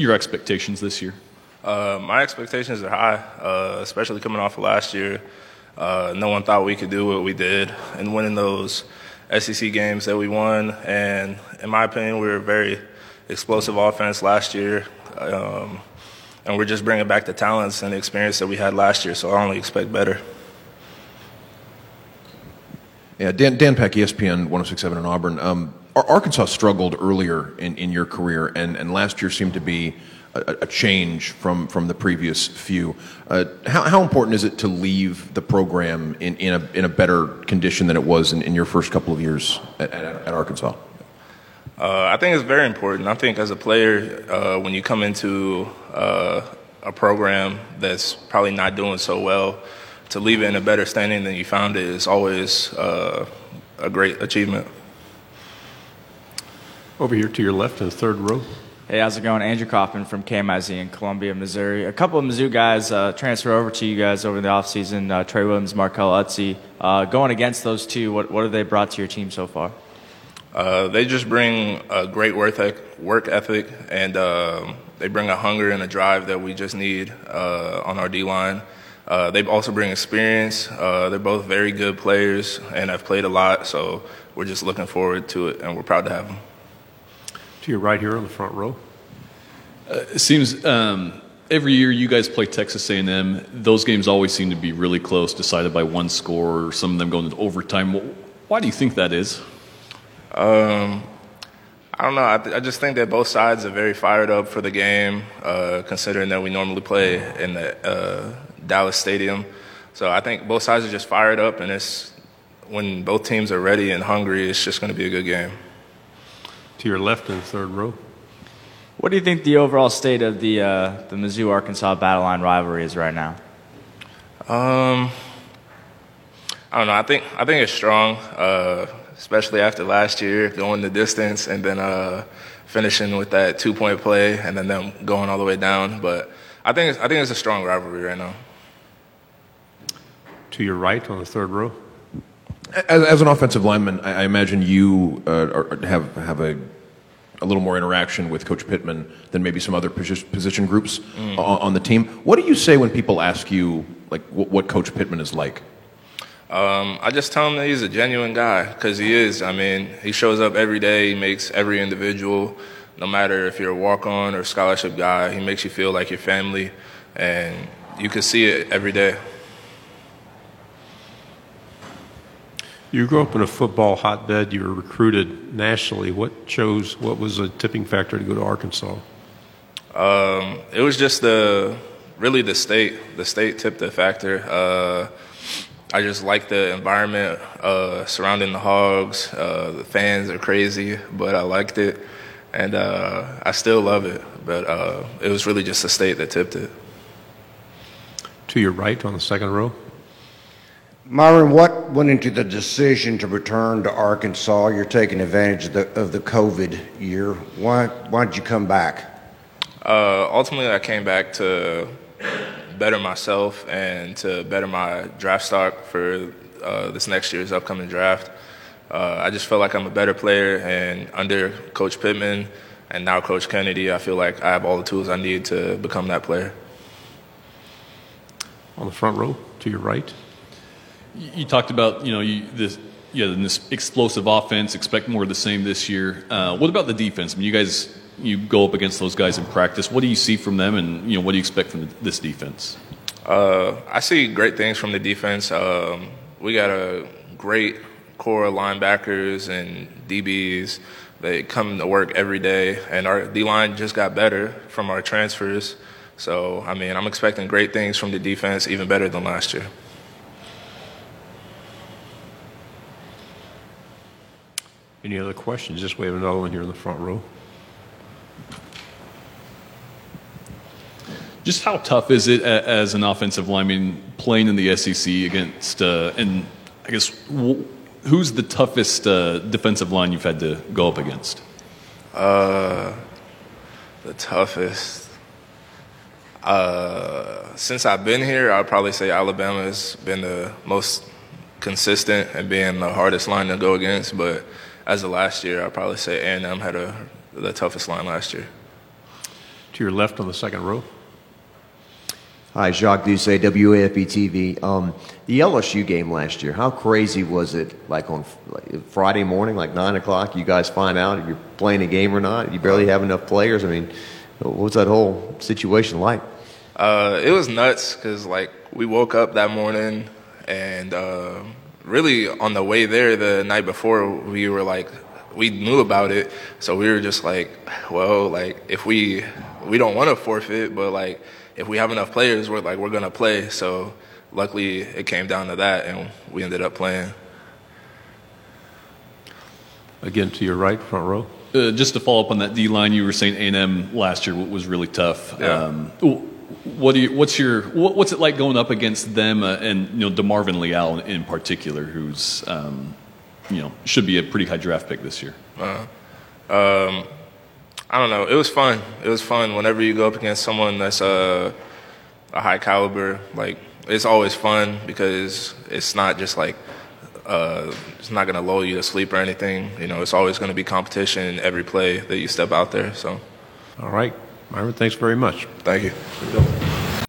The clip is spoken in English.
Your expectations this year? Uh, my expectations are high, uh, especially coming off of last year. Uh, no one thought we could do what we did and winning those SEC games that we won. And in my opinion, we were a very explosive offense last year. Um, and we're just bringing back the talents and the experience that we had last year. So I only expect better. Yeah, Dan, Dan Peck, ESPN 1067 in Auburn. Um, Arkansas struggled earlier in, in your career, and, and last year seemed to be a, a change from, from the previous few. Uh, how, how important is it to leave the program in, in, a, in a better condition than it was in, in your first couple of years at, at, at Arkansas? Uh, I think it's very important. I think as a player, uh, when you come into uh, a program that's probably not doing so well, to leave it in a better standing than you found it is always uh, a great achievement. Over here to your left in the third row. Hey, how's it going? Andrew Kaufman from KMIZ in Columbia, Missouri. A couple of Mizzou guys uh, transfer over to you guys over the offseason, uh, Trey Williams, Markell Utsey. Uh, going against those two, what, what have they brought to your team so far? Uh, they just bring a great work ethic, work ethic and uh, they bring a hunger and a drive that we just need uh, on our D line. Uh, they also bring experience. Uh, they're both very good players and have played a lot, so we're just looking forward to it, and we're proud to have them. To your right here on the front row. Uh, it seems um, every year you guys play Texas A&M. Those games always seem to be really close, decided by one score, or some of them going into overtime. Why do you think that is? Um, I don't know. I, th- I, just think that both sides are very fired up for the game, uh, considering that we normally play in the uh, Dallas Stadium. So I think both sides are just fired up, and it's when both teams are ready and hungry, it's just going to be a good game to your left in the third row. What do you think the overall state of the uh, the Mizzou Arkansas battle line rivalry is right now? Um, I don't know. I think I think it's strong, uh, especially after last year going the distance and then uh, finishing with that two point play and then them going all the way down. But I think it's, I think it's a strong rivalry right now. To your right on the third row. As, as an offensive lineman, I, I imagine you uh, have have a a little more interaction with Coach Pittman than maybe some other position groups mm. on, on, the team. What do you say when people ask you like what, what Coach Pittman is like? Um, I just tell him that he's a genuine guy because he is. I mean, he shows up every day. He makes every individual, no matter if you're a walk-on or scholarship guy, he makes you feel like your family, and you can see it every day. You grew up in a football hotbed. You were recruited nationally. What chose? What was a tipping factor to go to Arkansas? Um, it was just the really the state. The state tipped the factor. Uh, I just like the environment uh, surrounding the Hogs. Uh, the fans are crazy, but I liked it, and uh, I still love it. But uh, it was really just the state that tipped it. To your right on the second row. Myron, what went into the decision to return to Arkansas? You're taking advantage of the, of the COVID year. Why, why did you come back? Uh, ultimately, I came back to better myself and to better my draft stock for uh, this next year's upcoming draft. Uh, I just feel like I'm a better player, and under Coach Pittman and now Coach Kennedy, I feel like I have all the tools I need to become that player. On the front row, to your right. You talked about you know you, this yeah this explosive offense. Expect more of the same this year. Uh, what about the defense? I mean, you guys you go up against those guys in practice. What do you see from them, and you know what do you expect from this defense? Uh, I see great things from the defense. Um, we got a great core linebackers and DBs. They come to work every day, and our D line just got better from our transfers. So, I mean, I'm expecting great things from the defense, even better than last year. Any other questions? Just we have another one here in the front row. Just how tough is it as an offensive lineman playing in the SEC against, uh, and I guess, who's the toughest uh, defensive line you've had to go up against? Uh, the toughest. Uh, since I've been here, I'd probably say Alabama has been the most consistent and being the hardest line to go against, but as of last year, I'd probably say A&M had a, the toughest line last year. To to your left on the second row. Hi, Jacques Doucet, WAFB TV. Um, the LSU game last year, how crazy was it? Like on like Friday morning, like 9 o'clock, you guys find out if you're playing a game or not? You barely have enough players? I mean, what was that whole situation like? Uh, it was nuts because like we woke up that morning and uh, really on the way there the night before we were like we knew about it so we were just like well like if we we don't want to forfeit but like if we have enough players we're like we're gonna play so luckily it came down to that and we ended up playing Again, to your right, front row. Uh, just to follow up on that D line, you were saying A and M last year was really tough. Yeah. Um, what do you? What's your? What, what's it like going up against them uh, and you know Demarvin Leal in, in particular, who's um, you know should be a pretty high draft pick this year. Um, I don't know. It was fun. It was fun whenever you go up against someone that's uh, a high caliber. Like it's always fun because it's not just like uh, it's not gonna lull you to sleep or anything. You know, it's always gonna be competition every play that you step out there. So, All right. Myron, thanks very much. thank you.